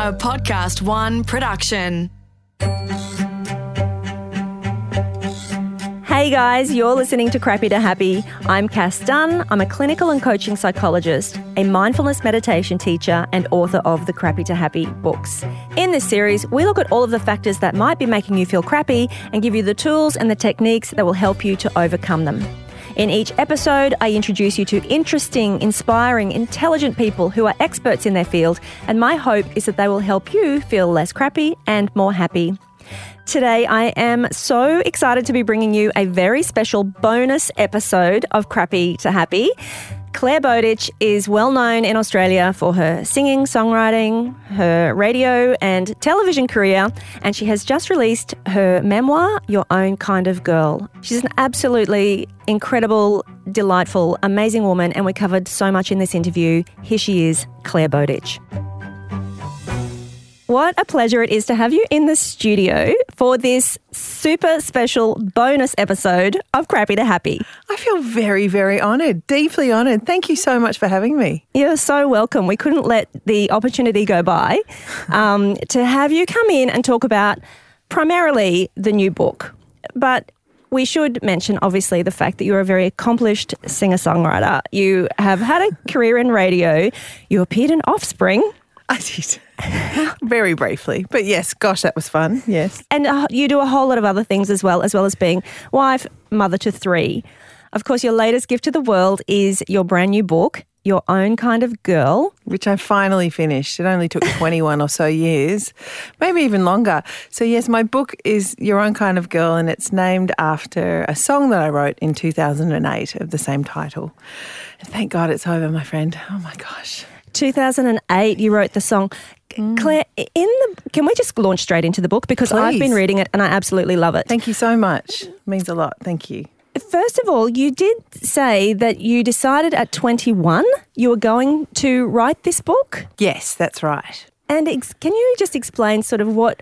A Podcast One production. Hey guys, you're listening to Crappy to Happy. I'm Cass Dunn. I'm a clinical and coaching psychologist, a mindfulness meditation teacher, and author of the Crappy to Happy books. In this series, we look at all of the factors that might be making you feel crappy and give you the tools and the techniques that will help you to overcome them. In each episode, I introduce you to interesting, inspiring, intelligent people who are experts in their field, and my hope is that they will help you feel less crappy and more happy. Today, I am so excited to be bringing you a very special bonus episode of Crappy to Happy. Clare Bowditch is well known in Australia for her singing, songwriting, her radio and television career, and she has just released her memoir, Your Own Kind of Girl. She's an absolutely incredible, delightful, amazing woman, and we covered so much in this interview. Here she is, Clare Bowditch. What a pleasure it is to have you in the studio for this super special bonus episode of Crappy to Happy. I feel very, very honoured, deeply honoured. Thank you so much for having me. You're so welcome. We couldn't let the opportunity go by um, to have you come in and talk about primarily the new book. But we should mention, obviously, the fact that you're a very accomplished singer songwriter. You have had a career in radio, you appeared in Offspring. I did. Very briefly. But yes, gosh, that was fun. Yes. And uh, you do a whole lot of other things as well, as well as being wife, mother to three. Of course, your latest gift to the world is your brand new book, Your Own Kind of Girl. Which I finally finished. It only took 21 or so years, maybe even longer. So, yes, my book is Your Own Kind of Girl, and it's named after a song that I wrote in 2008 of the same title. And thank God it's over, my friend. Oh my gosh. 2008, you wrote the song. Mm. Clare, in the can we just launch straight into the book because I've been reading it and I absolutely love it. Thank you so much. It means a lot. Thank you. First of all, you did say that you decided at 21 you were going to write this book. Yes, that's right. And ex- can you just explain sort of what,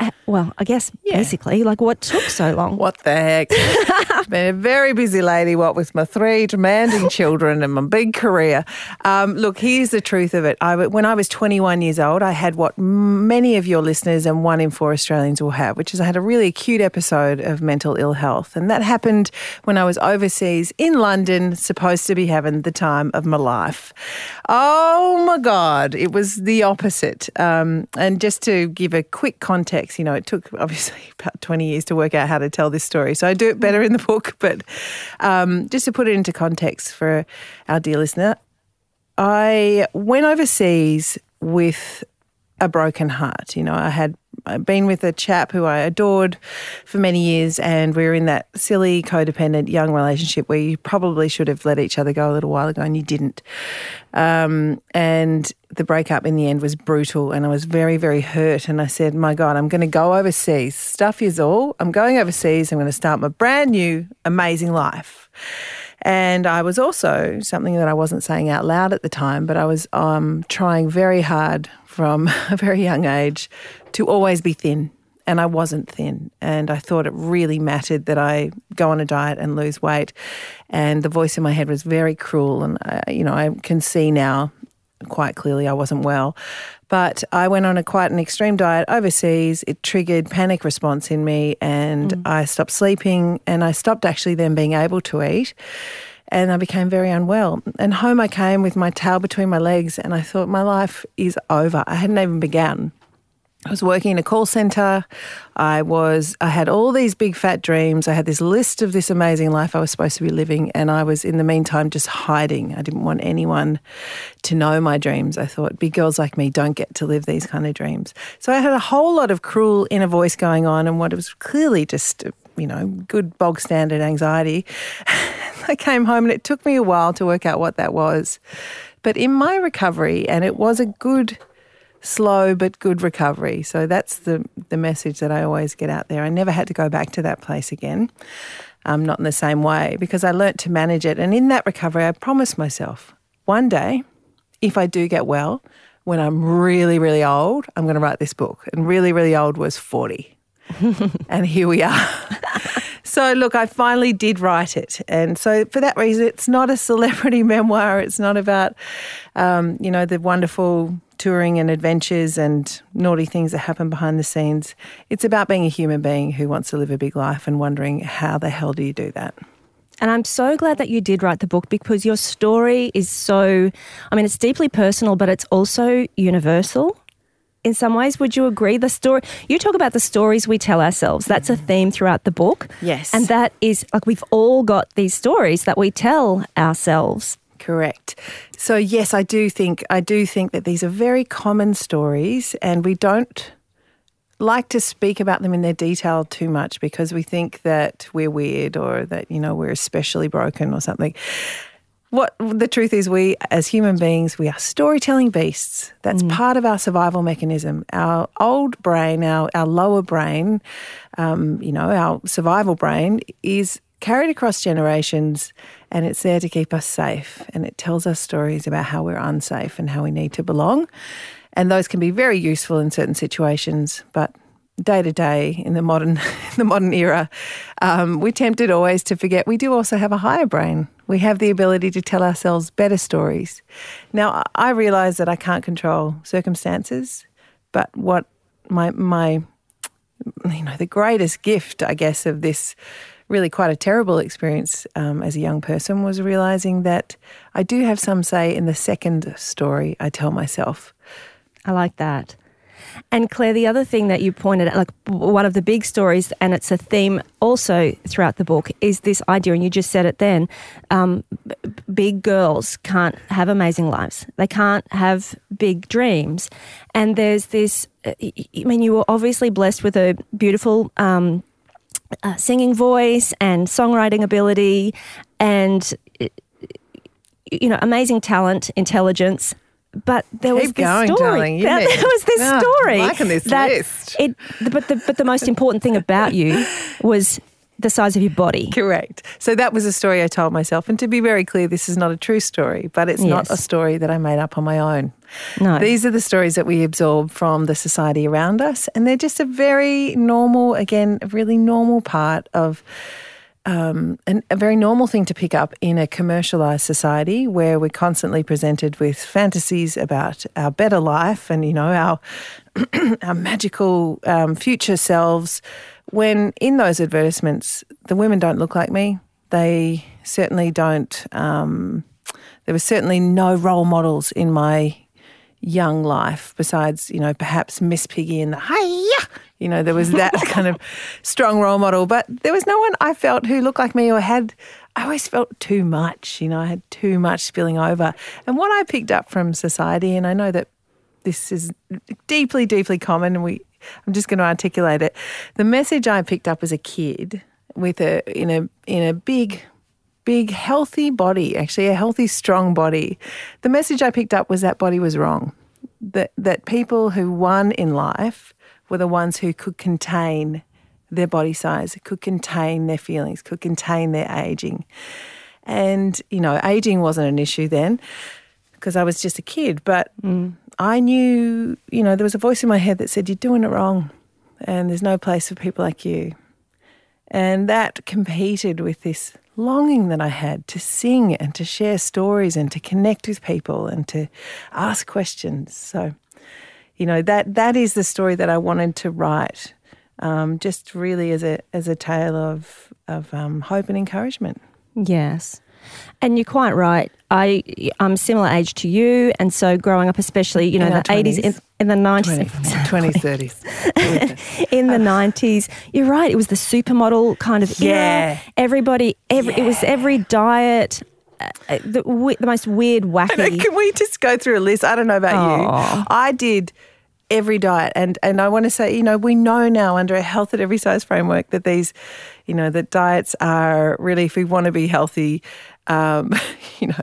uh, well, I guess basically, like what took so long? What the heck? Been a very busy lady, what with my three demanding children and my big career. Um, look, here's the truth of it. I, when I was 21 years old, I had what many of your listeners and one in four Australians will have, which is I had a really acute episode of mental ill health. And that happened when I was overseas in London, supposed to be having the time of my life. Oh my God, it was the opposite. Um, and just to give a quick context, you know, it took obviously about 20 years to work out how to tell this story. So I do it better in the book. But um, just to put it into context for our dear listener, I went overseas with a broken heart. You know, I had been with a chap who I adored for many years, and we were in that silly, codependent young relationship where you probably should have let each other go a little while ago, and you didn't. Um, and the breakup in the end was brutal, and I was very, very hurt. And I said, "My God, I'm going to go overseas. Stuff is all. I'm going overseas. I'm going to start my brand new, amazing life." And I was also something that I wasn't saying out loud at the time, but I was um, trying very hard from a very young age to always be thin. And I wasn't thin. And I thought it really mattered that I go on a diet and lose weight. And the voice in my head was very cruel. And, I, you know, I can see now quite clearly I wasn't well. But I went on a quite an extreme diet overseas. It triggered panic response in me and mm. I stopped sleeping and I stopped actually then being able to eat. and I became very unwell. And home I came with my tail between my legs, and I thought my life is over. I hadn't even begun. I was working in a call center. I was I had all these big fat dreams. I had this list of this amazing life I was supposed to be living and I was in the meantime just hiding. I didn't want anyone to know my dreams. I thought big girls like me don't get to live these kind of dreams. So I had a whole lot of cruel inner voice going on and what was clearly just you know, good bog standard anxiety. I came home and it took me a while to work out what that was. But in my recovery, and it was a good slow but good recovery. So that's the, the message that I always get out there. I never had to go back to that place again, um, not in the same way, because I learnt to manage it. And in that recovery, I promised myself one day, if I do get well, when I'm really, really old, I'm going to write this book. And really, really old was 40. and here we are. so, look, I finally did write it. And so, for that reason, it's not a celebrity memoir. It's not about, um, you know, the wonderful touring and adventures and naughty things that happen behind the scenes. It's about being a human being who wants to live a big life and wondering how the hell do you do that? And I'm so glad that you did write the book because your story is so, I mean, it's deeply personal, but it's also universal. In some ways, would you agree? The story, you talk about the stories we tell ourselves. That's a theme throughout the book. Yes. And that is like we've all got these stories that we tell ourselves. Correct. So yes, I do think I do think that these are very common stories, and we don't like to speak about them in their detail too much because we think that we're weird or that you know we're especially broken or something. What the truth is, we as human beings, we are storytelling beasts. That's mm. part of our survival mechanism. Our old brain, our our lower brain, um, you know, our survival brain is carried across generations and it's there to keep us safe. And it tells us stories about how we're unsafe and how we need to belong. And those can be very useful in certain situations, but day to day in the modern the modern era, um, we're tempted always to forget we do also have a higher brain. We have the ability to tell ourselves better stories. Now, I realise that I can't control circumstances, but what my my you know the greatest gift, I guess, of this really quite a terrible experience um, as a young person was realizing that I do have some say in the second story I tell myself. I like that. And Clare, the other thing that you pointed out, like one of the big stories, and it's a theme also throughout the book, is this idea, and you just said it then um, b- big girls can't have amazing lives. They can't have big dreams. And there's this, uh, I mean, you were obviously blessed with a beautiful um, uh, singing voice and songwriting ability and you know amazing talent intelligence but there Keep was this going, story. Darling. There, there was this Yeah, story. liking this that list. It, but the but the most important thing about you was the size of your body. Correct. So that was a story I told myself. And to be very clear, this is not a true story, but it's not a story that I made up on my own. No. These are the stories that we absorb from the society around us. And they're just a very normal, again, a really normal part of um, an, a very normal thing to pick up in a commercialized society where we're constantly presented with fantasies about our better life and, you know, our, our magical um, future selves. When in those advertisements, the women don't look like me. They certainly don't. Um, there were certainly no role models in my young life besides, you know, perhaps Miss Piggy and the hiya. You know, there was that kind of strong role model, but there was no one I felt who looked like me or had. I always felt too much. You know, I had too much spilling over. And what I picked up from society, and I know that this is deeply, deeply common, and we. I'm just going to articulate it. The message I picked up as a kid, with a in a in a big big, healthy body, actually, a healthy, strong body. The message I picked up was that body was wrong. That, that people who won in life were the ones who could contain their body size, could contain their feelings, could contain their aging. And, you know, aging wasn't an issue then because I was just a kid, but mm. I knew, you know, there was a voice in my head that said, You're doing it wrong and there's no place for people like you. And that competed with this longing that I had to sing and to share stories and to connect with people and to ask questions. So, you know, that that is the story that I wanted to write, um, just really as a as a tale of of um, hope and encouragement. Yes. And you're quite right. I I'm similar age to you, and so growing up, especially you know In the our eighties, in, in the nineties, 20s, 30s. in the nineties. You're right. It was the supermodel kind of Yeah. era. Everybody, every it was every diet. Uh, uh, the, we- the most weird, wacky. Can we just go through a list? I don't know about you. I did every diet and and I want to say, you know, we know now under a health at every size framework that these, you know, that diets are really if we want to be healthy, um, you know,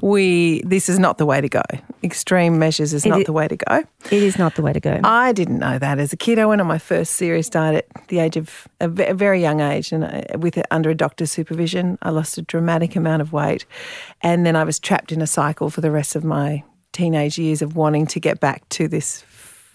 we this is not the way to go. Extreme measures is It not i- the way to go. it is not the way to go. I didn't know that as a kid. I went on my first serious diet at the age of a very young age, and uh, with it under a doctor's supervision, I lost a dramatic amount of weight, and then I was trapped in a cycle for the rest of my teenage years of wanting to get back to this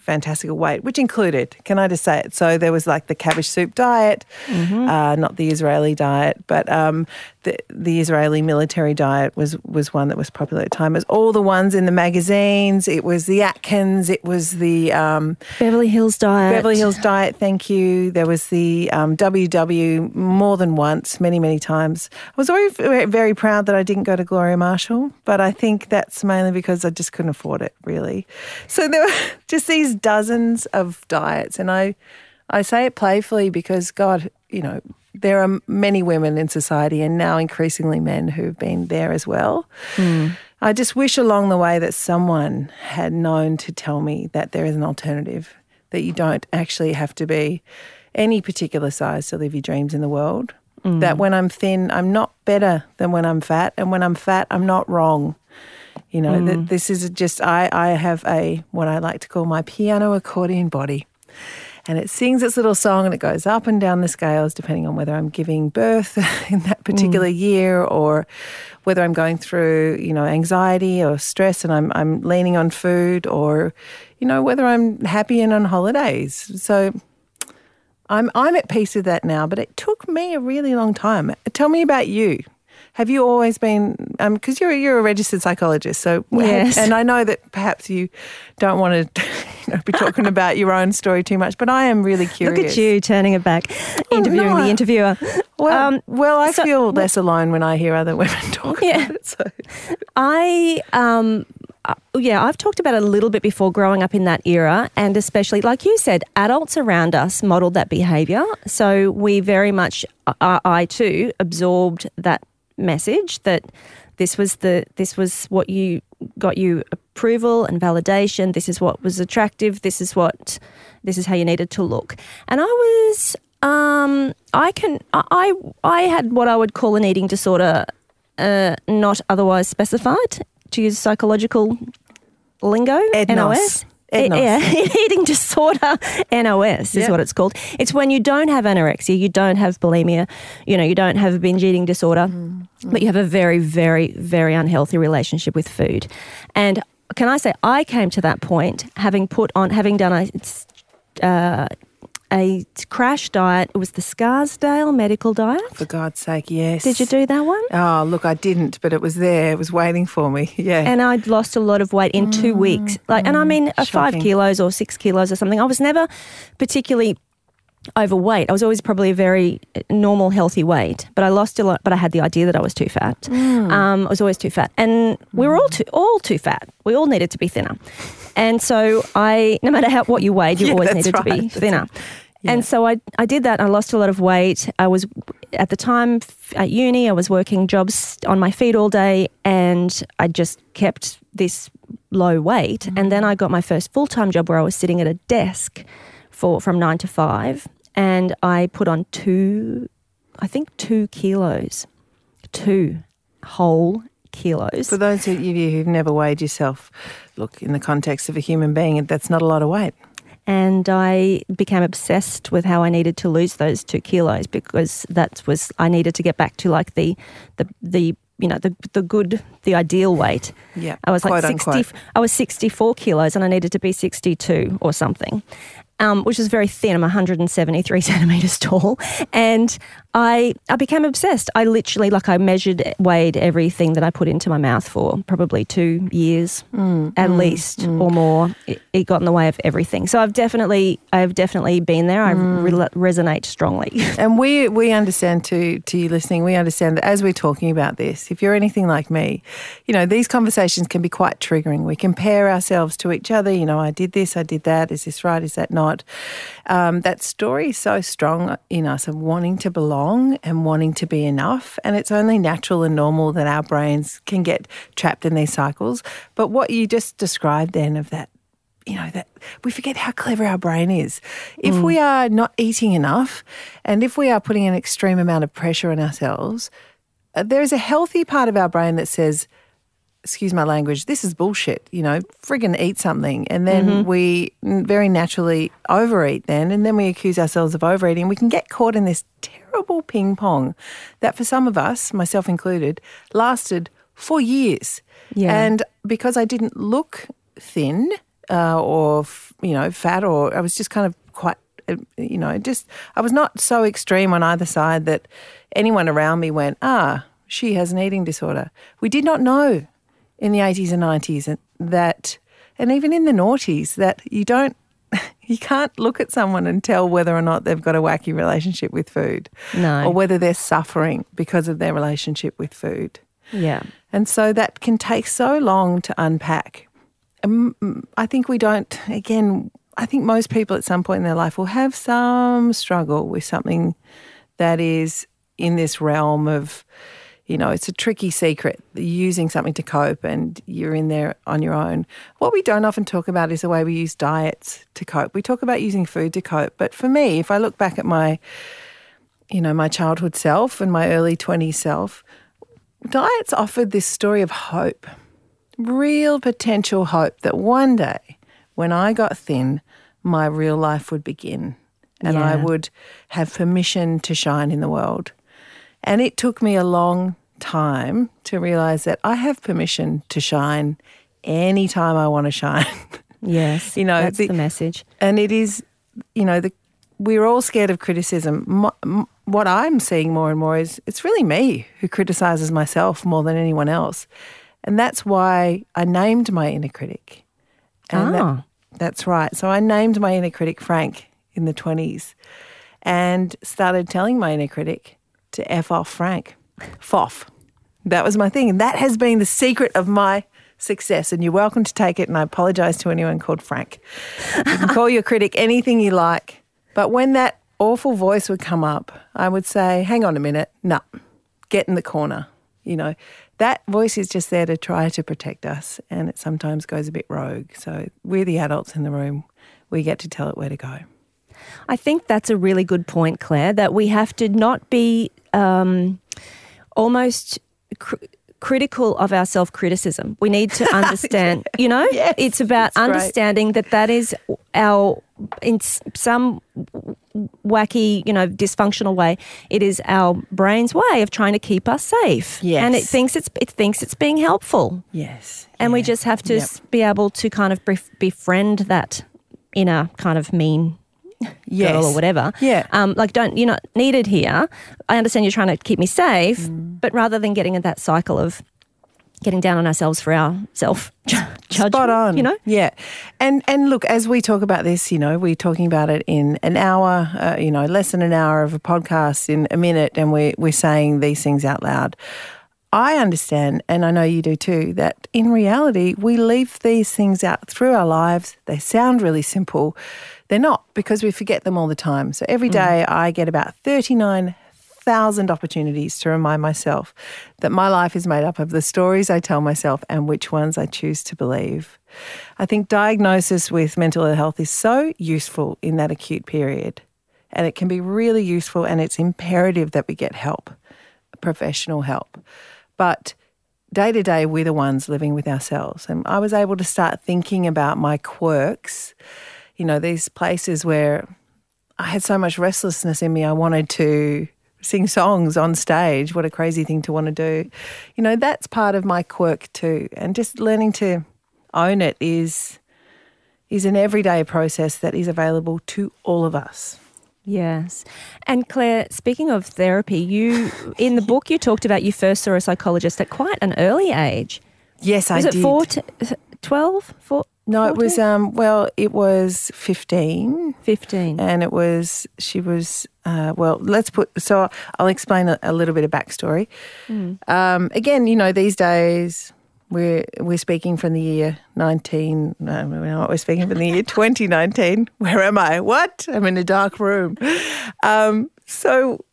fantastical weight, which included, can I just say it? So there was like the cabbage soup diet, uh, not the Israeli diet, but um, the the Israeli military diet was was one that was popular at the time. It was all the ones in the magazines. It was the Atkins. It was the um, Beverly Hills diet. Beverly Hills diet. Thank you. There was the um, WW more than once, many many times. I was always very, very proud that I didn't go to Gloria Marshall, but I think that's mainly because I just couldn't afford it really. So there were just these dozens of diets, and I I say it playfully because God, you know. There are many women in society, and now increasingly men who've been there as well. Hmm. I just wish along the way that someone had known to tell me that there is an alternative, that you don't actually have to be any particular size to live your dreams in the world. Hmm. That when I'm thin, I'm not better than when I'm fat, and when I'm fat, I'm not wrong. You know, that mm. this is just I, I have a what I like to call my piano accordion body. And it sings its little song and it goes up and down the scales depending on whether I'm giving birth in that particular mm. year or whether I'm going through, you know, anxiety or stress and I'm I'm leaning on food or, you know, whether I'm happy and on holidays. So I'm I'm at peace with that now, but it took me a really long time. Tell me about you. Have you always been? Because you're you're a registered psychologist, so Yes. and I know that perhaps you don't want to you know, be talking about your own story too much, but I am really curious. Look at you turning it back, interviewing no, the interviewer. Well, Um, well, I so- feel less alone when I hear other women talk Yeah. about it. So. I um uh, yeah, I've talked about it a little bit before growing up in that era, and especially, like you said, adults around us modeled that behavior. So we very much, I, I too, absorbed that message that this was the this was what you got you approval and validation. This is what was attractive. This is what this is how you needed to look. And I was, um, I can, I I had what I would call an eating disorder uh, not otherwise specified, to use psychological lingo, EDNOS. NOS. Yeah, eating disorder, NOS is Yeah. what it's called. It's when you don't have anorexia, you don't have bulimia, you know, you don't have a binge eating disorder, but you have a very, very, very unhealthy relationship with food. And can I say, I came to that point having put on, having done a, uh, a crash diet. It was the Scarsdale medical diet. For God's sake, yes. Did you do that one? Oh, look, I didn't, but it was there. It was waiting for me. Yeah. and I'd lost a lot of weight in two weeks. Like, and I mean, uh, five kilos or six kilos or something. I was never particularly overweight. I was always probably a very normal, healthy weight, but I lost a lot. But I had the idea that I was too fat. Um, I was always too fat, and we were all too all too fat. We all needed to be thinner, and so I, no matter how what you weighed, you Yeah, always needed to be right. Thinner. And so I, I did that. I lost a lot of weight. I was at the time f- at uni. I was working jobs on my feet all day, and I just kept this low weight. And then I got my first full time job where I was sitting at a desk for from nine to five, and I put on two, I think two kilos, two whole kilos. For those of you who've never weighed yourself, look, in the context of a human being, that's not a lot of weight. and I became obsessed with how I needed to lose those two kilos because that was I needed to get back to like the the the you know the the good the ideal weight. Yeah, I was like sixty. unquote. I was sixty four kilos, and I needed to be sixty two or something. Um, which is very thin. I'm 173 centimeters tall, and I I became obsessed. I literally like I measured, weighed everything that I put into my mouth for probably two years mm, mm, at least mm. or more. It, it got in the way of everything. So I've definitely I've definitely been there. I re- resonate strongly. And we we understand to to you listening, we understand that as we're talking about this, if you're anything like me, you know, these conversations can be quite triggering. We compare ourselves to each other. You know, I did this, I did that. Is this right? Is that not? Um, that story is so strong in us of wanting to belong and wanting to be enough. And it's only natural and normal that our brains can get trapped in these cycles. But what you just described then of that you know that we forget how clever our brain is if we are not eating enough and if we are putting an extreme amount of pressure on ourselves uh, there is a healthy part of our brain that says excuse my language this is bullshit you know friggin eat something and then we mm, very naturally overeat then and then we accuse ourselves of overeating we can get caught in this terrible ping pong that for some of us myself included lasted for years Yeah. and because i didn't look thin uh, or f- you know fat or I was just kind of quite uh, you know just I was not so extreme on either side that anyone around me went ah she has an eating disorder. We did not know in the 80s and 90s and that and even in the noughties that you don't you can't look at someone and tell whether or not they've got a wacky relationship with food No. or whether they're suffering because of their relationship with food. yeah. And so that can take so long to unpack. Um, I think we don't, again, I think most people at some point in their life will have some struggle with something that is in this realm of, you know, it's a tricky secret, using something to cope and you're in there on your own. What we don't often talk about is the way we use diets to cope. We talk about using food to cope. But for me, if I look back at my, you know, my childhood self and my early 20s self, diets offered this story of hope, real potential hope that one day when I got thin, my real life would begin and I would have permission to shine in the world. And it took me a long time to realize that I have permission to shine anytime I want to shine. Yes. You know, that's the- the message. and it is, you know, the we're all scared of criticism. Mo- m- what I'm seeing more and more is it's really me who criticizes myself more than anyone else, and that's why I named my inner critic. And that- Ah. that's right. So I named my inner critic Frank in the twenties, and started telling my inner critic to f off Frank, foff. That was my thing, and that has been the secret of my success. And you're welcome to take it. And I apologize to anyone called Frank. You can call your critic anything you like. But when that awful voice would come up, I would say, hang on a minute, no, get in the corner. You know, that voice is just there to try to protect us. And it sometimes goes a bit rogue. So we're the adults in the room. We get to tell it where to go. I think that's a really good point, Clare, that we have to not be um, almost cr- critical of our self criticism. We need to understand, you know, Yes, it's about that's great. understanding that that is our, in some wacky, you know, dysfunctional way, it is our brain's way of trying to keep us safe. Yes. And it thinks it's, it thinks it's being helpful. Yes. And we just have to Yep. be able to kind of bef- befriend that inner kind of mean yes. girl or whatever. Yeah. Um, like, don't you're not needed here. I understand you're trying to keep me safe, Mm. but rather than getting in that cycle of getting down on ourselves for our self judgment, Spot on. you know. Yeah. And and look, as we talk about this, you know, we're talking about it in an hour, uh, you know, less than an hour of a podcast in a minute, and we're, we're saying these things out loud. I understand, and I know you do too, that in reality, we leave these things out through our lives. They sound really simple. They're not because we forget them all the time. So every mm. day I get about 39,000 opportunities to remind myself that my life is made up of the stories I tell myself and which ones I choose to believe. I think diagnosis with mental ill health is so useful in that acute period. And it can be really useful, and it's imperative that we get help, professional help. But day to day, we're the ones living with ourselves. And I was able to start thinking about my quirks, you know, these places where I had so much restlessness in me. I wanted to sing songs on stage. What a crazy thing to want to do. You know, that's part of my quirk too. And just learning to own it is is an everyday process that is available to all of us. Yes. And Clare, speaking of therapy, you in the book you talked about you first saw a psychologist at quite an early age. Yes, Was I it did. four, 12? Four, no, it was um well, it was 15 15. and it was she was uh, well let's put so i'll explain a, a little bit of backstory. Um, again you know these days we're we're speaking from the year 19 no we're not we're speaking from the year 2019 where am i? What? I'm in a dark room. Um, so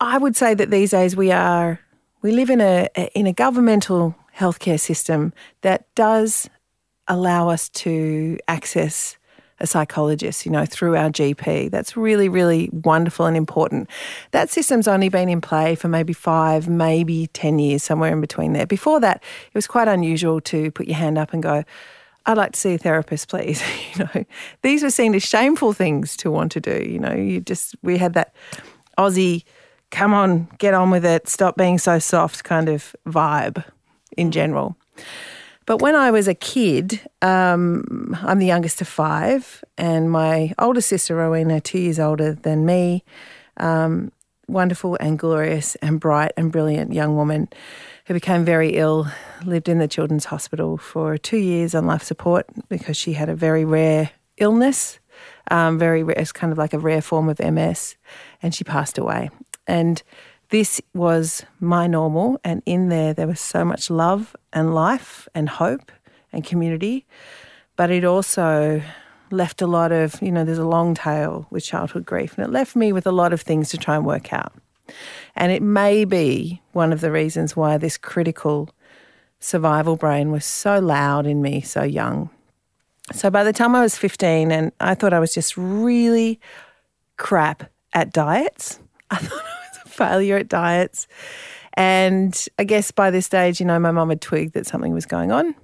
i would say that these days we are we live in a in a governmental healthcare system that does allow us to access a psychologist, you know, through our GP. That's really, really wonderful and important. That system's only been in play for maybe five, maybe 10 years, somewhere in between there. Before that, it was quite unusual to put your hand up and go, I'd like to see a therapist, please. you know, these were seen as shameful things to want to do. You know, you just, we had that Aussie, come on, get on with it, stop being so soft kind of vibe in general. But when I was a kid, um, I'm the youngest of five, and my older sister, Rowena, two years older than me, um, wonderful and glorious and bright and brilliant young woman who became very ill, lived in the children's hospital for two years on life support because she had a very rare illness, um, very rare, it's kind of like a rare form of MS, and she passed away. And this was my normal, and in there, there was so much love and life and hope and community. But it also left a lot of, you know, there's a long tail with childhood grief, and it left me with a lot of things to try and work out. And it may be one of the reasons why this critical survival brain was so loud in me so young. So by the time I was 15, and I thought I was just really crap at diets, I thought failure at diets. And I guess by this stage, you know, my mum had twigged that something was going on.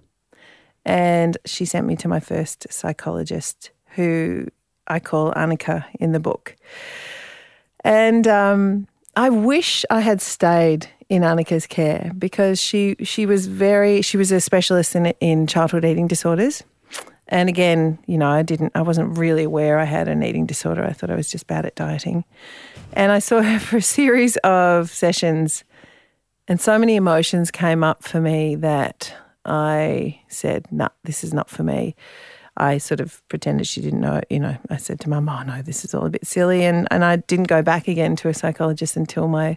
And she sent me to my first psychologist, who I call Annika in the book. And um, I wish I had stayed in Annika's care because she she was very she was a specialist in in childhood eating disorders. And again, you know, I didn't I wasn't really aware I had an eating disorder. I thought I was just bad at dieting. And I saw her for a series of sessions and so many emotions came up for me that I said, "No, this is not for me." I sort of pretended she didn't know. You know, I said to Mum, "Oh no, this is all a bit silly," and and I didn't go back again to a psychologist until my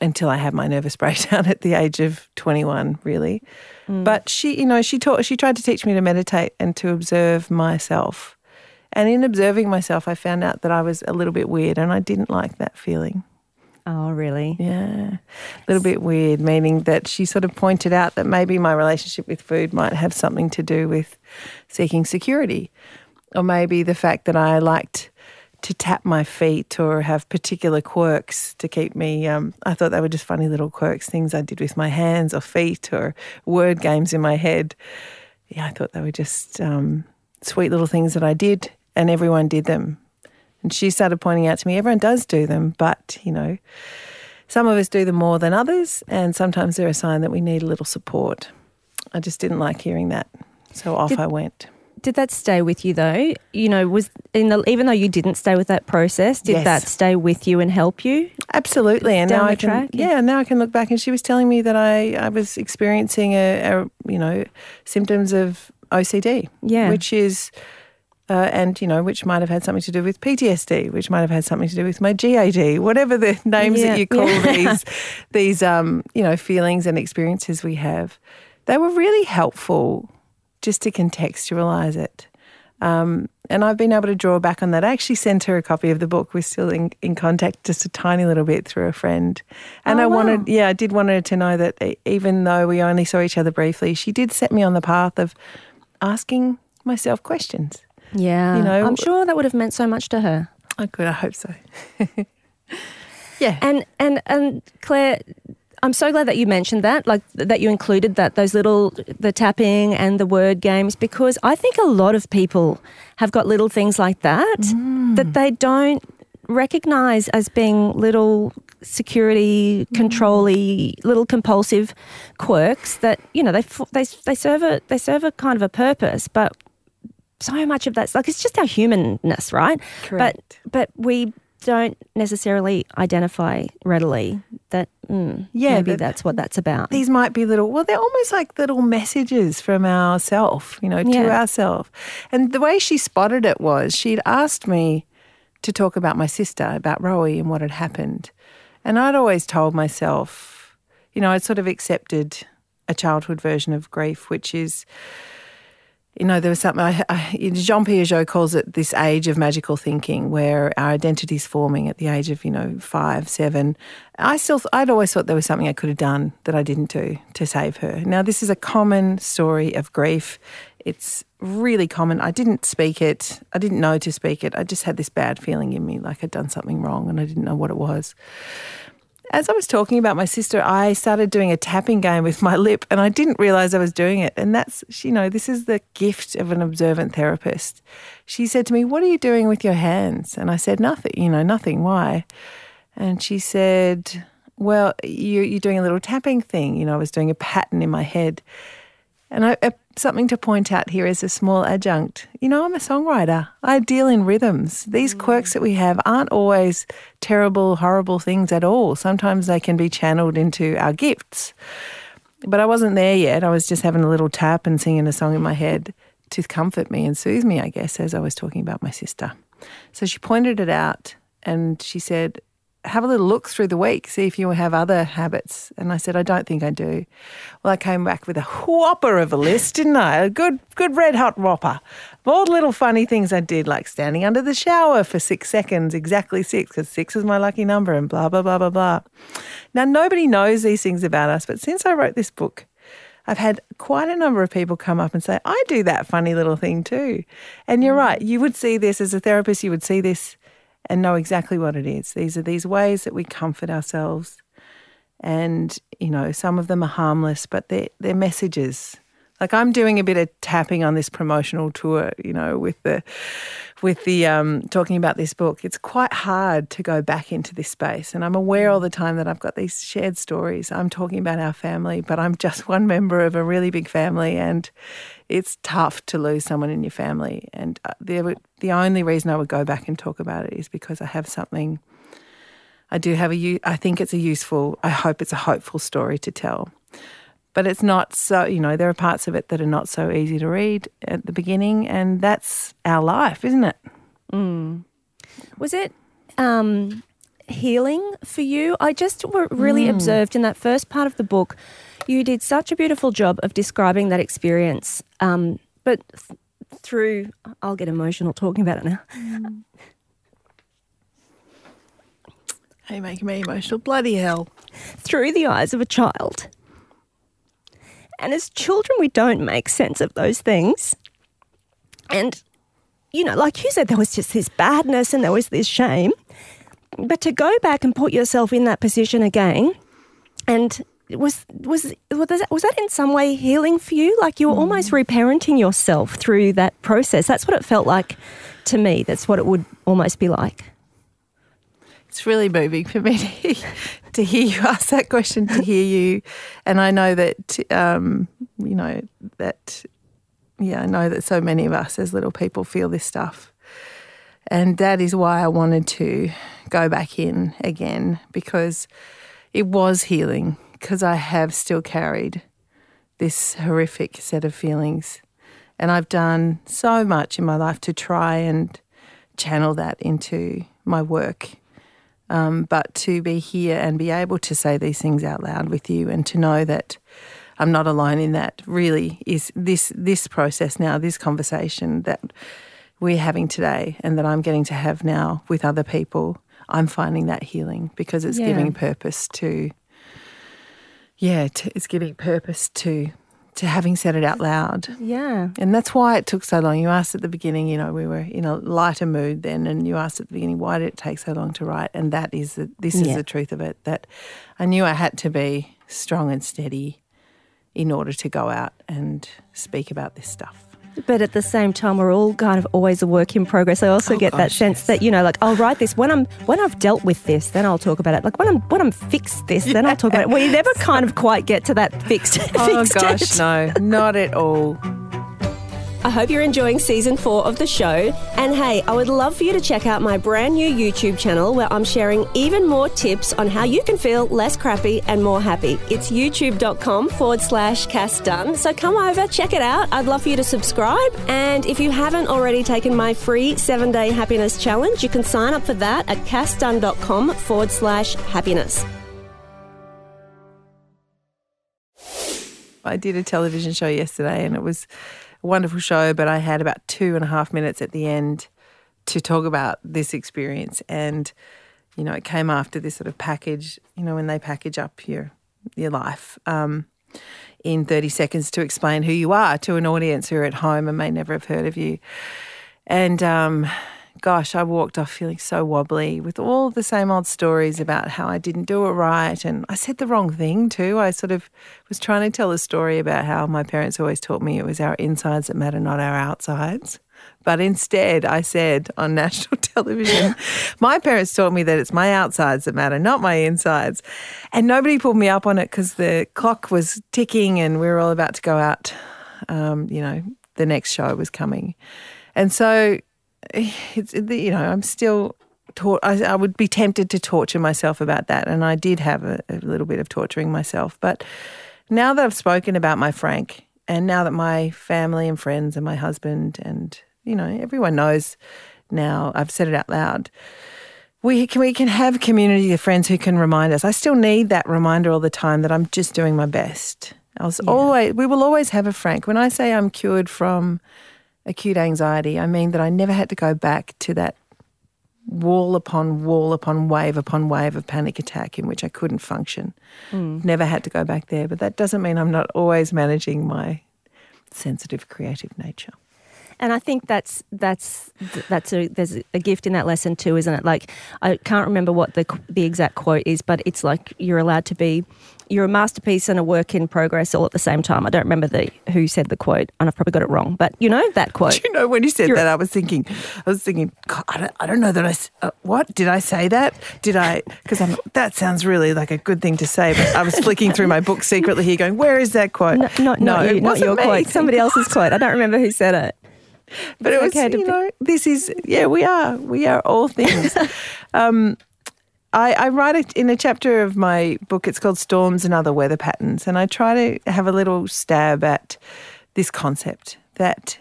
until I had my nervous breakdown at the age of twenty one. Really, mm. but she, you know, she taught. She tried to teach me to meditate and to observe myself. And in observing myself, I found out that I was a little bit weird, and I didn't like that feeling. Oh, really? Yeah, a little bit weird, meaning that she sort of pointed out that maybe my relationship with food might have something to do with seeking security, or maybe the fact that I liked to tap my feet or have particular quirks to keep me. Um, I thought they were just funny little quirks, things I did with my hands or feet or word games in my head. Yeah, I thought they were just um, sweet little things that I did, and everyone did them. And she started pointing out to me, everyone does do them, but, you know, some of us do them more than others, and sometimes they're a sign that we need a little support. I just didn't like hearing that. So off Did- I went. Did that stay with you though? You know, was in the, even though you didn't stay with that process, did Yes. that stay with you and help you? Absolutely, and now I can. track? Yeah, now I can look back, and she was telling me that I I was experiencing a, a you know symptoms of OCD. Yeah. which is. Uh, and you know, which might have had something to do with PTSD, which might have had something to do with my GAD, whatever the names Yeah, that you call yeah. these, these um, you know, feelings and experiences we have. They were really helpful just to contextualize it. Um, and I've been able to draw back on that. I actually sent her a copy of the book. We're still in, in contact just a tiny little bit through a friend. And Oh, I wow. wanted, yeah, I did want her to know that even though we only saw each other briefly, she did set me on the path of asking myself questions. Yeah. You know- I'm sure that would have meant so much to her. Oh, good. I hope so. yeah. And and and Clare, I'm so glad that you mentioned that, like that you included that those little the tapping and the word games because I think a lot of people have got little things like that mm. that they don't recognize as being little security mm. controlly little compulsive quirks that you know they they they serve a they serve a kind of a purpose but so much of that's like it's just our humanness, right? Correct. But but we don't necessarily identify readily that mm, Yeah, maybe that's what that's about. these might be little well they're almost like little messages from ourself you know to Yeah. ourself and the way she spotted it was she'd asked me to talk about my sister about rowie and what had happened and i'd always told myself you know i'd sort of accepted a childhood version of grief which is you know, there was something, I, I, Jean Piaget calls it this age of magical thinking where our identity's forming at the age of, you know, five, seven. I still, I'd always thought there was something I could have done that I didn't do to save her. Now, this is a common story of grief. It's really common. I didn't speak it. I didn't know to speak it. I just had this bad feeling in me like I'd done something wrong and I didn't know what it was as I was talking about my sister, I started doing a tapping game with my lip and I didn't realize I was doing it. And that's, you know, this is the gift of an observant therapist. She said to me, What are you doing with your hands? And I said, Nothing, you know, nothing. Why? And she said, Well, you, you're doing a little tapping thing. You know, I was doing a pattern in my head. And I, something to point out here is a small adjunct. You know, I'm a songwriter. I deal in rhythms. These mm. quirks that we have aren't always terrible, horrible things at all. Sometimes they can be channeled into our gifts. But I wasn't there yet. I was just having a little tap and singing a song in my head to comfort me and soothe me, I guess, as I was talking about my sister. So she pointed it out and she said, have a little look through the week, see if you have other habits. And I said, I don't think I do. Well, I came back with a whopper of a list, didn't I? A good, good red hot whopper. Of all the little funny things I did, like standing under the shower for six seconds, exactly six, because six is my lucky number, and blah, blah, blah, blah, blah. Now, nobody knows these things about us, but since I wrote this book, I've had quite a number of people come up and say, I do that funny little thing too. And you're mm. right, you would see this as a therapist, you would see this and know exactly what it is. These are these ways that we comfort ourselves. And, you know, some of them are harmless, but they're, they're messages. Like I'm doing a bit of tapping on this promotional tour, you know, with the with the um, talking about this book. It's quite hard to go back into this space, and I'm aware all the time that I've got these shared stories. I'm talking about our family, but I'm just one member of a really big family, and it's tough to lose someone in your family. And uh, the the only reason I would go back and talk about it is because I have something. I do have a. I think it's a useful. I hope it's a hopeful story to tell but it's not so you know there are parts of it that are not so easy to read at the beginning and that's our life isn't it Was it um, healing for you? I just w- really observed in that first part of the book, you did such a beautiful job of describing that experience. Um, but th- through, I'll get emotional talking about it now. hey making me emotional bloody hell Through the eyes of a child. And as children, we don't make sense of those things. And, you know, like you said, there was just this badness and there was this shame. But to go back and put yourself in that position again, and was was was that, was that in some way healing for you? Like you were almost mm. reparenting yourself through that process. That's what it felt like to me. That's what it would almost be like. It's really moving for me to, to hear you ask that question to hear you. And i know that um, you know that yeah i know that so many of us as little people feel this stuff. And that is why i wanted to go back in again because it was healing because i have still carried this horrific set of feelings. And i've done so much in my life to try and channel that into my work um, but to be here and be able to say these things out loud with you and to know that I'm not alone in that really is this this process now, this conversation that we're having today and that I'm getting to have now with other people. I'm finding that healing because it's Yeah. giving purpose to yeah, to, it's giving purpose to to having said it out loud. Yeah. And that's why it took so long. You asked at the beginning, you know, we were in a lighter mood then, and you asked at the beginning, why did it take so long to write? And that is the, this is Yeah. the truth of it. That I knew I had to be strong and steady in order to go out and speak about this stuff. But at the same time, we're all kind of always a work in progress. I also Oh, get that gosh, sense yes. that you know, like I'll write this when I'm when I've dealt with this, then I'll talk about it. Like when I'm when I'm fixed this, then I'll talk about it. We never kind of quite get to that fixed. Oh fixed gosh, stage. no, not at all. I hope you're enjoying season four of the show. And hey, I would love for you to check out my brand new YouTube channel where I'm sharing even more tips on how you can feel less crappy and more happy. It's youtube.com forward slash Cass Dunn. So come over, check it out. I'd love for you to subscribe. And if you haven't already taken my free seven day happiness challenge, you can sign up for that at cassdunn.com forward slash happiness. I did a television show yesterday and it was wonderful show, but I had about two and a half minutes at the end to talk about this experience. And, you know, it came after this sort of package, you know, when they package up your your life um, in 30 seconds to explain who you are to an audience who are at home and may never have heard of you. And um, gosh, I walked off feeling so wobbly with all the same old stories about how I didn't do it right. And I said the wrong thing too. I sort of was trying to tell a story about how my parents always taught me it was our insides that matter, not our outsides. But instead, I said on national television, my parents taught me that it's my outsides that matter, not my insides. And nobody pulled me up on it because the clock was ticking and we were all about to go out. Um, you know, the next show was coming. And so it's you know I'm still taught. I, I, would be tempted to torture myself about that, and I did have a, a little bit of torturing myself. But now that I've spoken about my Frank, and now that my family and friends and my husband and you know everyone knows now, I've said it out loud. We can we can have community of friends who can remind us. I still need that reminder all the time that I'm just doing my best. I was yeah. always we will always have a Frank. When I say I'm cured from acute anxiety, I mean that I never had to go back to that wall upon wall upon wave upon wave of panic attack in which I couldn't function. Mm. Never had to go back there. But that doesn't mean I'm not always managing my sensitive, creative nature. And I think that's that's that's a there's a gift in that lesson too, isn't it? Like I can't remember what the the exact quote is, but it's like you're allowed to be you're a masterpiece and a work in progress all at the same time. I don't remember the who said the quote, and I've probably got it wrong. But you know that quote. Do you know when you said you're, that, I was thinking, I was thinking, I don't, I don't know that I. Uh, what did I say that? Did I? Because I'm. That sounds really like a good thing to say. But I was flicking through my book secretly here, going, "Where is that quote?" No, not, no, not, you, not your me. quote. Somebody else's quote. I don't remember who said it. But it was, okay you know, this is yeah, we are, we are all things. um, I, I, write it in a chapter of my book. It's called Storms and Other Weather Patterns. And I try to have a little stab at this concept that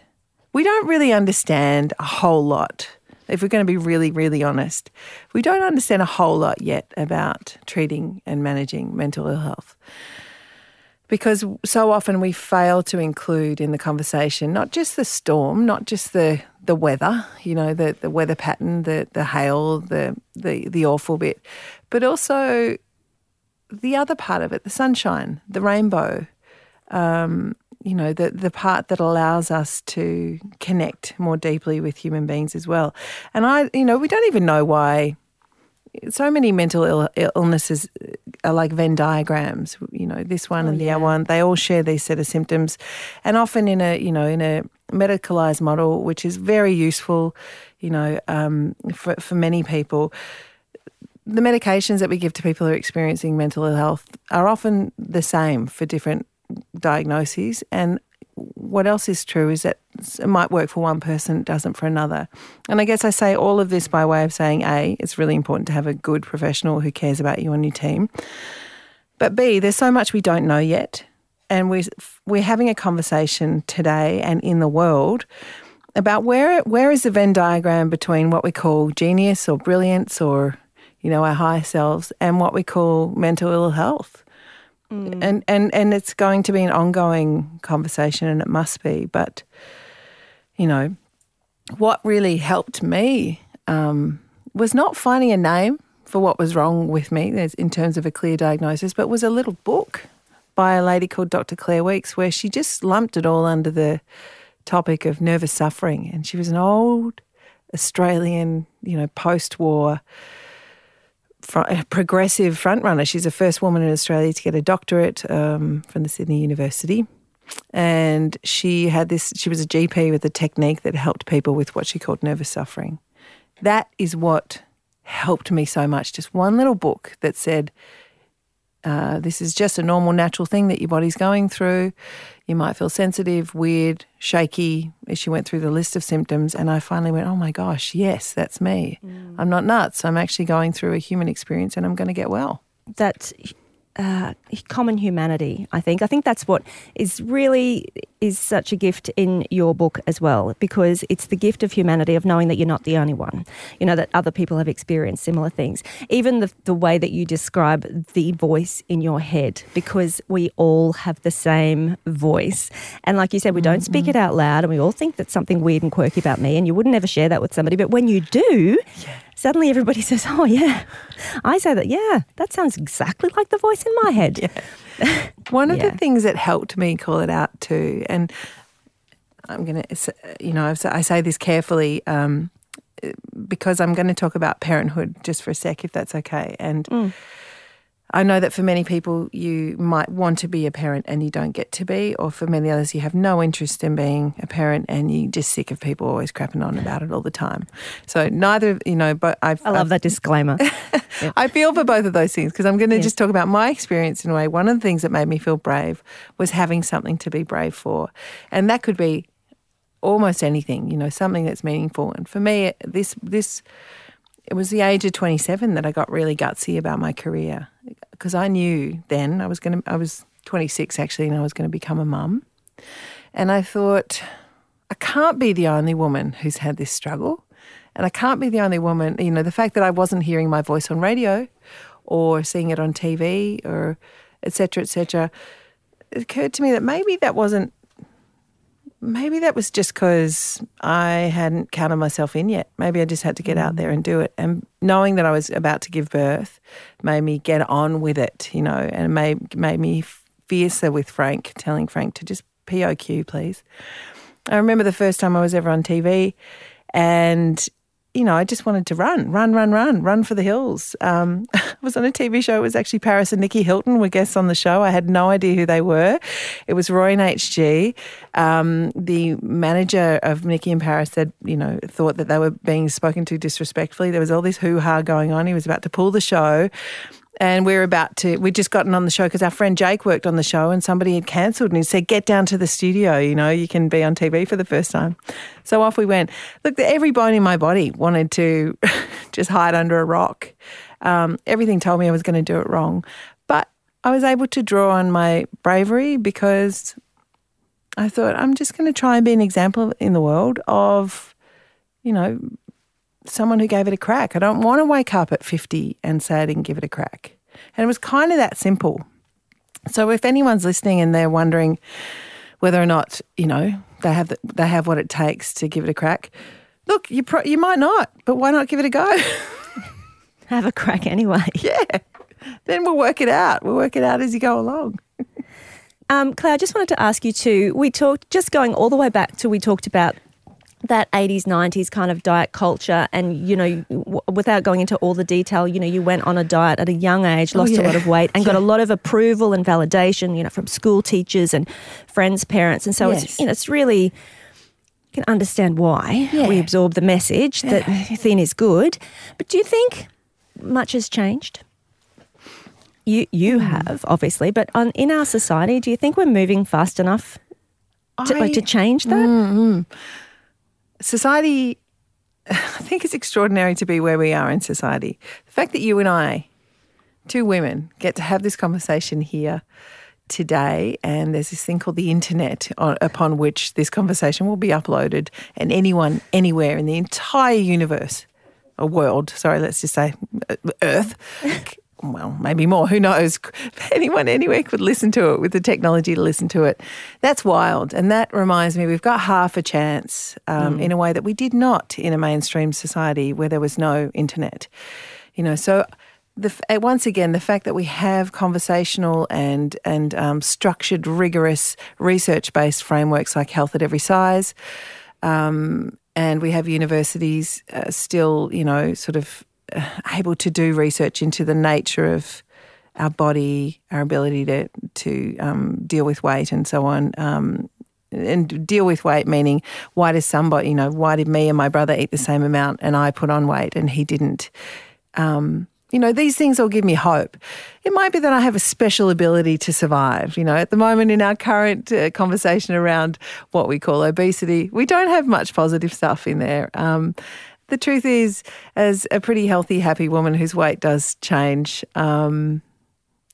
we don't really understand a whole lot. If we're going to be really, really honest, we don't understand a whole lot yet about treating and managing mental ill health. Because so often we fail to include in the conversation not just the storm, not just the the weather, you know, the, the weather pattern, the, the hail, the, the, the awful bit, but also the other part of it, the sunshine, the rainbow, um, you know, the, the part that allows us to connect more deeply with human beings as well. And I, you know, we don't even know why so many mental Ill- illnesses are like Venn diagrams. You know, this one oh, and the yeah. other one, they all share these set of symptoms, and often in a you know in a medicalized model, which is very useful, you know, um, for for many people. The medications that we give to people who are experiencing mental ill health are often the same for different diagnoses, and what else is true is that it might work for one person, it doesn't for another. And I guess I say all of this by way of saying A, it's really important to have a good professional who cares about you and your team. But B, there's so much we don't know yet. And we're, we're having a conversation today and in the world about where, where is the Venn diagram between what we call genius or brilliance or, you know, our higher selves and what we call mental ill health. Mm. And, and, and it's going to be an ongoing conversation, and it must be. But, you know, what really helped me um, was not finding a name for what was wrong with me in terms of a clear diagnosis, but was a little book by a lady called Dr. Claire Weekes where she just lumped it all under the topic of nervous suffering. And she was an old Australian, you know, post war progressive frontrunner. She's the first woman in Australia to get a doctorate um, from the Sydney University. And she had this, she was a GP with a technique that helped people with what she called nervous suffering. That is what helped me so much. Just one little book that said, uh, this is just a normal, natural thing that your body's going through. You might feel sensitive, weird, shaky. As she went through the list of symptoms, and I finally went, "Oh my gosh, yes, that's me. I'm not nuts. I'm actually going through a human experience, and I'm going to get well." that uh, common humanity. I think. I think that's what is really is such a gift in your book as well, because it's the gift of humanity of knowing that you're not the only one. You know that other people have experienced similar things. Even the the way that you describe the voice in your head, because we all have the same voice, and like you said, we don't speak it out loud, and we all think that's something weird and quirky about me, and you wouldn't ever share that with somebody, but when you do. Suddenly, everybody says, "Oh yeah," I say that. Yeah, that sounds exactly like the voice in my head. One of Yeah. the things that helped me call it out too, and I'm going to, you know, I've- say this carefully um, because I'm going to talk about parenthood just for a sec, if that's okay. And I know that for many people, you might want to be a parent and you don't get to be, or for many others, you have no interest in being a parent and you're just sick of people always crapping on about it all the time. So neither, you know, but I've I love that disclaimer. I feel for both of those things because I'm going to just talk about my experience in a way. One of the things that made me feel brave was having something to be brave for. And that could be almost anything, you know, something that's meaningful. And for me, this, this, it was the age of 27 that I got really gutsy about my career because I knew then I was going to, I was 26 actually, and I was going to become a mum. And I thought, I can't be the only woman who's had this struggle. And I can't be the only woman, you know, the fact that I wasn't hearing my voice on radio or seeing it on TV or et cetera, et cetera, it occurred to me that maybe that wasn't, maybe that was just because I hadn't counted myself in yet. Maybe I just had to get out mm. there and do it. And knowing that I was about to give birth made me get on with it, you know, and made, made me fiercer with Frank, telling Frank to just POQ, please. I remember the first time I was ever on TV and you know, I just wanted to run, run, run, run, run for the hills. Um, I was on a TV show. It was actually Paris and Nicky Hilton were guests on the show. I had no idea who they were. It was Roy and HG. Um, the manager of Nikki and Paris said, you know, thought that they were being spoken to disrespectfully. There was all this hoo ha going on. He was about to pull the show. And we are about to, we'd just gotten on the show because our friend Jake worked on the show and somebody had cancelled and he said, get down to the studio, you know, you can be on TV for the first time. So off we went. Look, every bone in my body wanted to just hide under a rock. Um, everything told me I was going to do it wrong. But I was able to draw on my bravery because I thought, I'm just going to try and be an example in the world of, you know, someone who gave it a crack. I don't want to wake up at 50 and say I didn't give it a crack. And it was kind of that simple. So if anyone's listening and they're wondering whether or not, you know, they have the, they have what it takes to give it a crack, look, you pro- you might not, but why not give it a go? Have a crack anyway. yeah. Then we'll work it out. We'll work it out as you go along. Um, Clare, I just wanted to ask you too. We talked, just going all the way back to we talked about that 80s, 90s kind of diet culture. And, you know, w- without going into all the detail, you know, you went on a diet at a young age, lost a Oh, yeah. lot of weight, and got a lot of approval and validation, you know, from school teachers and friends, parents. And so it's, you know, it's really, you can understand why we absorb the message that thin is good. But do you think much has changed? You you Hmm. have obviously, but on, in our society, do you think we're moving fast enough to, like, to change that? Society, I think it's extraordinary to be where we are in society. The fact that you and I, two women, get to have this conversation here today, and there's this thing called the internet on, upon which this conversation will be uploaded, and anyone, anywhere in the entire universe, a world, sorry, let's just say uh, Earth. Well, maybe more. Who knows? Anyone anywhere could listen to it with the technology to listen to it. That's wild. And that reminds me, we've got half a chance um, in a way that we did not in a mainstream society where there was no internet. You know, so the, uh, once again, the fact that we have conversational and and um, structured, rigorous, research-based frameworks like Health at Every Size, um, and we have universities uh, still, you know, sort of able to do research into the nature of our body, our ability to to um, deal with weight, and so on. Um, and deal with weight meaning why does somebody, you know, why did me and my brother eat the same amount and I put on weight and he didn't? Um, you know, these things all give me hope. It might be that I have a special ability to survive. You know, at the moment in our current uh, conversation around what we call obesity, we don't have much positive stuff in there. The truth is, as a pretty healthy, happy woman whose weight does change, um,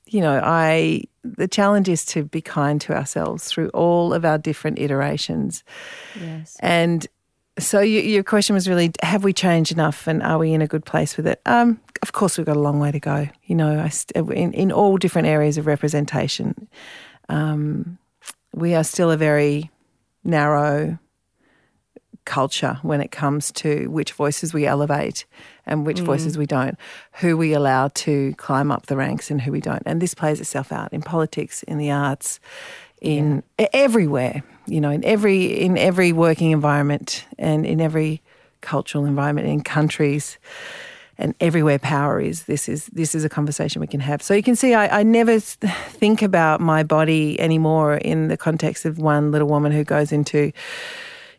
you know, I the challenge is to be kind to ourselves through all of our different iterations. Yes. And so you, your question was really, have we changed enough, and are we in a good place with it? Um, of course, we've got a long way to go. You know, I st- in in all different areas of representation, um, we are still a very narrow culture when it comes to which voices we elevate and which mm. voices we don't, who we allow to climb up the ranks and who we don't. And this plays itself out in politics, in the arts, in e- everywhere, you know, in every in every working environment and in every cultural environment in countries and everywhere power is this is this is a conversation we can have. So you can see i, I never think about my body anymore in the context of one little woman who goes into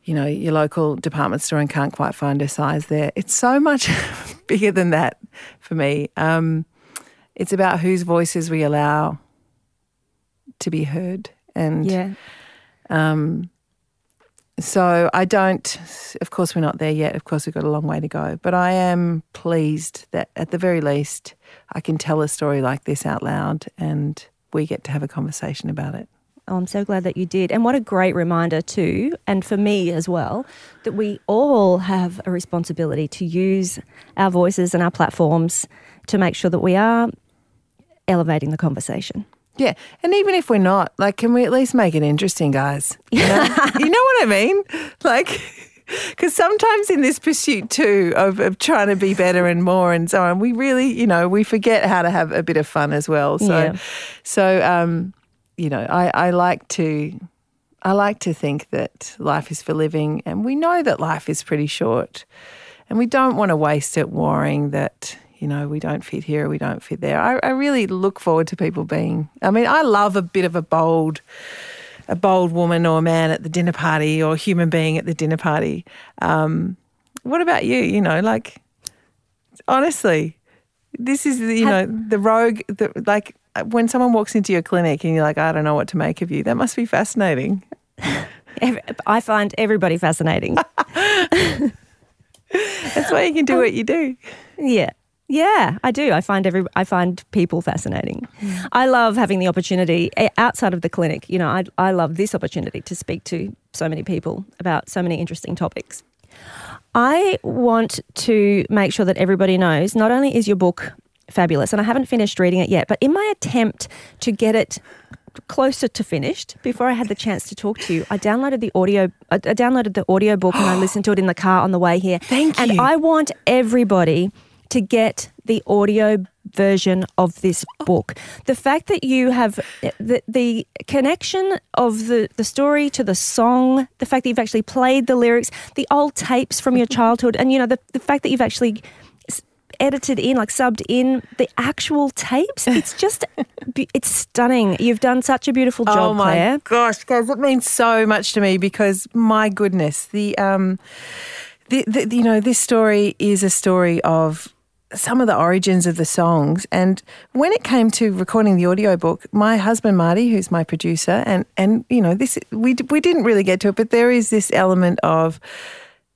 you know your local department store and can't quite find her size there it's so much bigger than that for me um, it's about whose voices we allow to be heard and Yeah. so I don't, of course, we're not there yet. Of course, we've got a long way to go. But I am pleased that at the very least, I can tell a story like this out loud and we get to have a conversation about it. Oh, I'm so glad that you did. And what a great reminder, too, and for me as well, that we all have a responsibility to use our voices and our platforms to make sure that we are elevating the conversation. Yeah. And even if we're not, like, can we at least make it interesting, guys? You know, you know what I mean? Like, because sometimes in this pursuit too of, of trying to be better and more and so on, we really, you know, we forget how to have a bit of fun as well. So, Yeah. so, um, you know, I, I like to, I like to think that life is for living, and we know that life is pretty short, and we don't want to waste it worrying that you know we don't fit here, or we don't fit there. I, I really look forward to people being. I mean, I love a bit of a bold, a bold woman or man at the dinner party, or human being at the dinner party. Um, what about you? You know, like honestly, this is the, you know the rogue. The, like when someone walks into your clinic and you're like, I don't know what to make of you. That must be fascinating. I find everybody fascinating. That's why you can do what you do. Yeah. Yeah, I do. I find every I find people fascinating. I love having the opportunity eh, outside of the clinic. You know, I I love this opportunity to speak to so many people about so many interesting topics. I want to make sure that everybody knows not only is your book fabulous, and I haven't finished reading it yet, but in my attempt to get it closer to finished before I had the chance to talk to you, I downloaded the audio. I downloaded the audio book and I listened to it in the car on the way here. Thank And you. I want everybody to get the audio version of this oh. book. The fact that you have the, the connection of the, the story to the song, the fact that you've actually played the lyrics, the old tapes from your childhood, and you know the, the fact that you've actually edited in, like subbed in the actual tapes. It's just, it's stunning. You've done such a beautiful job, oh my Clare. gosh, guys, it means so much to me because my goodness, the um, the, the you know this story is a story of some of the origins of the songs and when it came to recording the audiobook my husband Marty who's my producer and and you know this we we didn't really get to it but there is this element of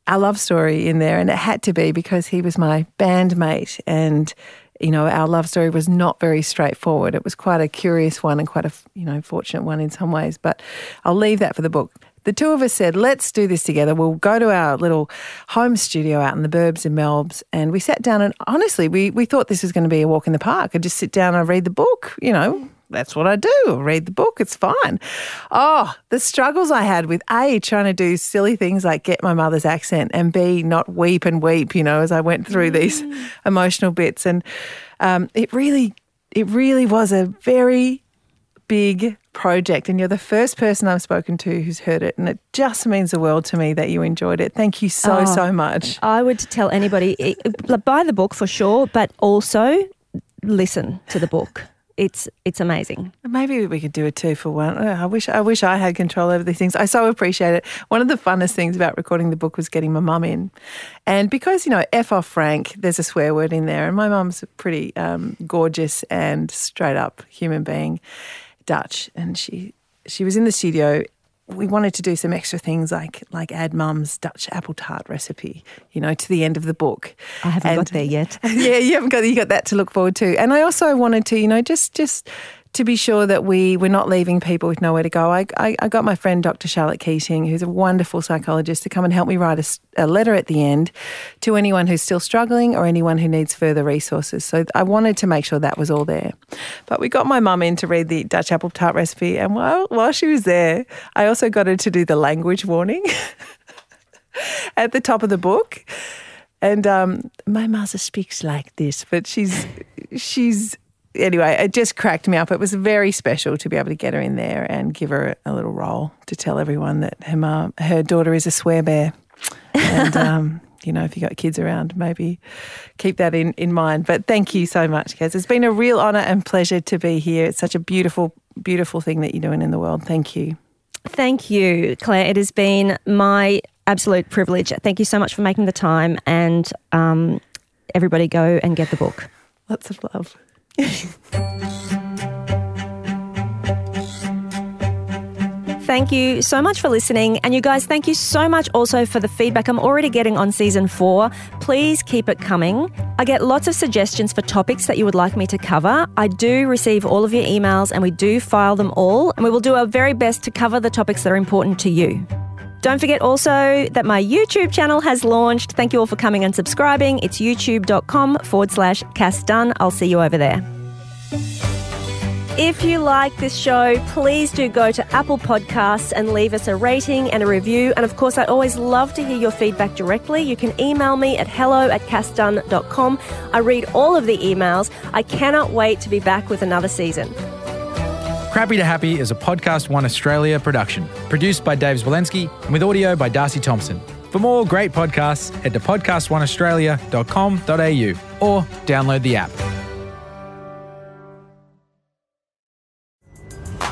our love story in there, and it had to be because he was my bandmate, and you know our love story was not very straightforward. It was quite a curious one and quite a you know fortunate one in some ways. But I'll leave that for the book. The two of us said, let's do this together. We'll go to our little home studio out in the burbs in Melbs. And we sat down and honestly, we, we thought this was going to be a walk in the park. I'd just sit down and read the book, you know, that's what I do. I read the book. It's fine. Oh, the struggles I had with A, trying to do silly things like get my mother's accent and B, not weep and weep, you know, as I went through these emotional bits. And um, it really, it really was a very big project. And you're the first person I've spoken to who's heard it. And it just means the world to me that you enjoyed it. Thank you so, Oh. so much. I would tell anybody buy the book for sure, but also listen to the book. It's it's amazing. Maybe we could do a two for one. Oh, I wish I wish I had control over these things. I so appreciate it. One of the funnest things about recording the book was getting my mum in, and because you know f off Frank, there's a swear word in there, and my mum's a pretty um, gorgeous and straight up human being, Dutch, and she she was in the studio we wanted to do some extra things like like add mum's Dutch apple tart recipe, you know, to the end of the book. I haven't and, got there yet. yeah, you haven't got you got that to look forward to. And I also wanted to, you know, just just to be sure that we we're not leaving people with nowhere to go, I, I, I got my friend Dr. Charlotte Keating, who's a wonderful psychologist, to come and help me write a, a, letter at the end to anyone who's still struggling or anyone who needs further resources. So I wanted to make sure that was all there. But we got my mum in to read the Dutch apple tart recipe, and while while she was there, I also got her to do the language warning at the top of the book. And um, my mother speaks like this, but she's she's anyway, it just cracked me up. It was very special to be able to get her in there and give her a little role to tell everyone that her mom, her daughter is a swear bear. And, um, you know, if you got kids around, maybe keep that in, in mind. But thank you so much, Cass. It's been a real honour and pleasure to be here. It's such a beautiful, beautiful thing that you're doing in the world. Thank you. Thank you, Clare. It has been my absolute privilege. Thank you so much for making the time. And um, everybody go and get the book. Lots of love. Thank you so much for listening. And you guys, thank you so much also for the feedback I'm already getting on season four. Please keep it coming. I get lots of suggestions for topics that you would like me to cover. I do receive all of your emails and we do file them all. And we will do our very best to cover the topics that are important to you. Don't forget also that my YouTube channel has launched. Thank you all for coming and subscribing. It's youtube.com forward slash Cass Dunn. I'll see you over there. If you like this show, please do go to Apple Podcasts and leave us a rating and a review. And of course, I always love to hear your feedback directly. You can email me at hello at cassdunn.com. I read all of the emails. I cannot wait to be back with another season. Crappy to Happy is a Podcast One Australia production, produced by Dave Walensky and with audio by Darcy Thompson. For more great podcasts, head to podcastoneaustralia.com.au or download the app.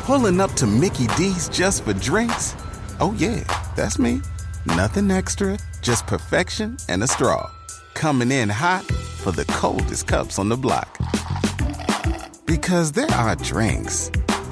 Pulling up to Mickey D's just for drinks? Oh, yeah, that's me. Nothing extra, just perfection and a straw. Coming in hot for the coldest cups on the block. Because there are drinks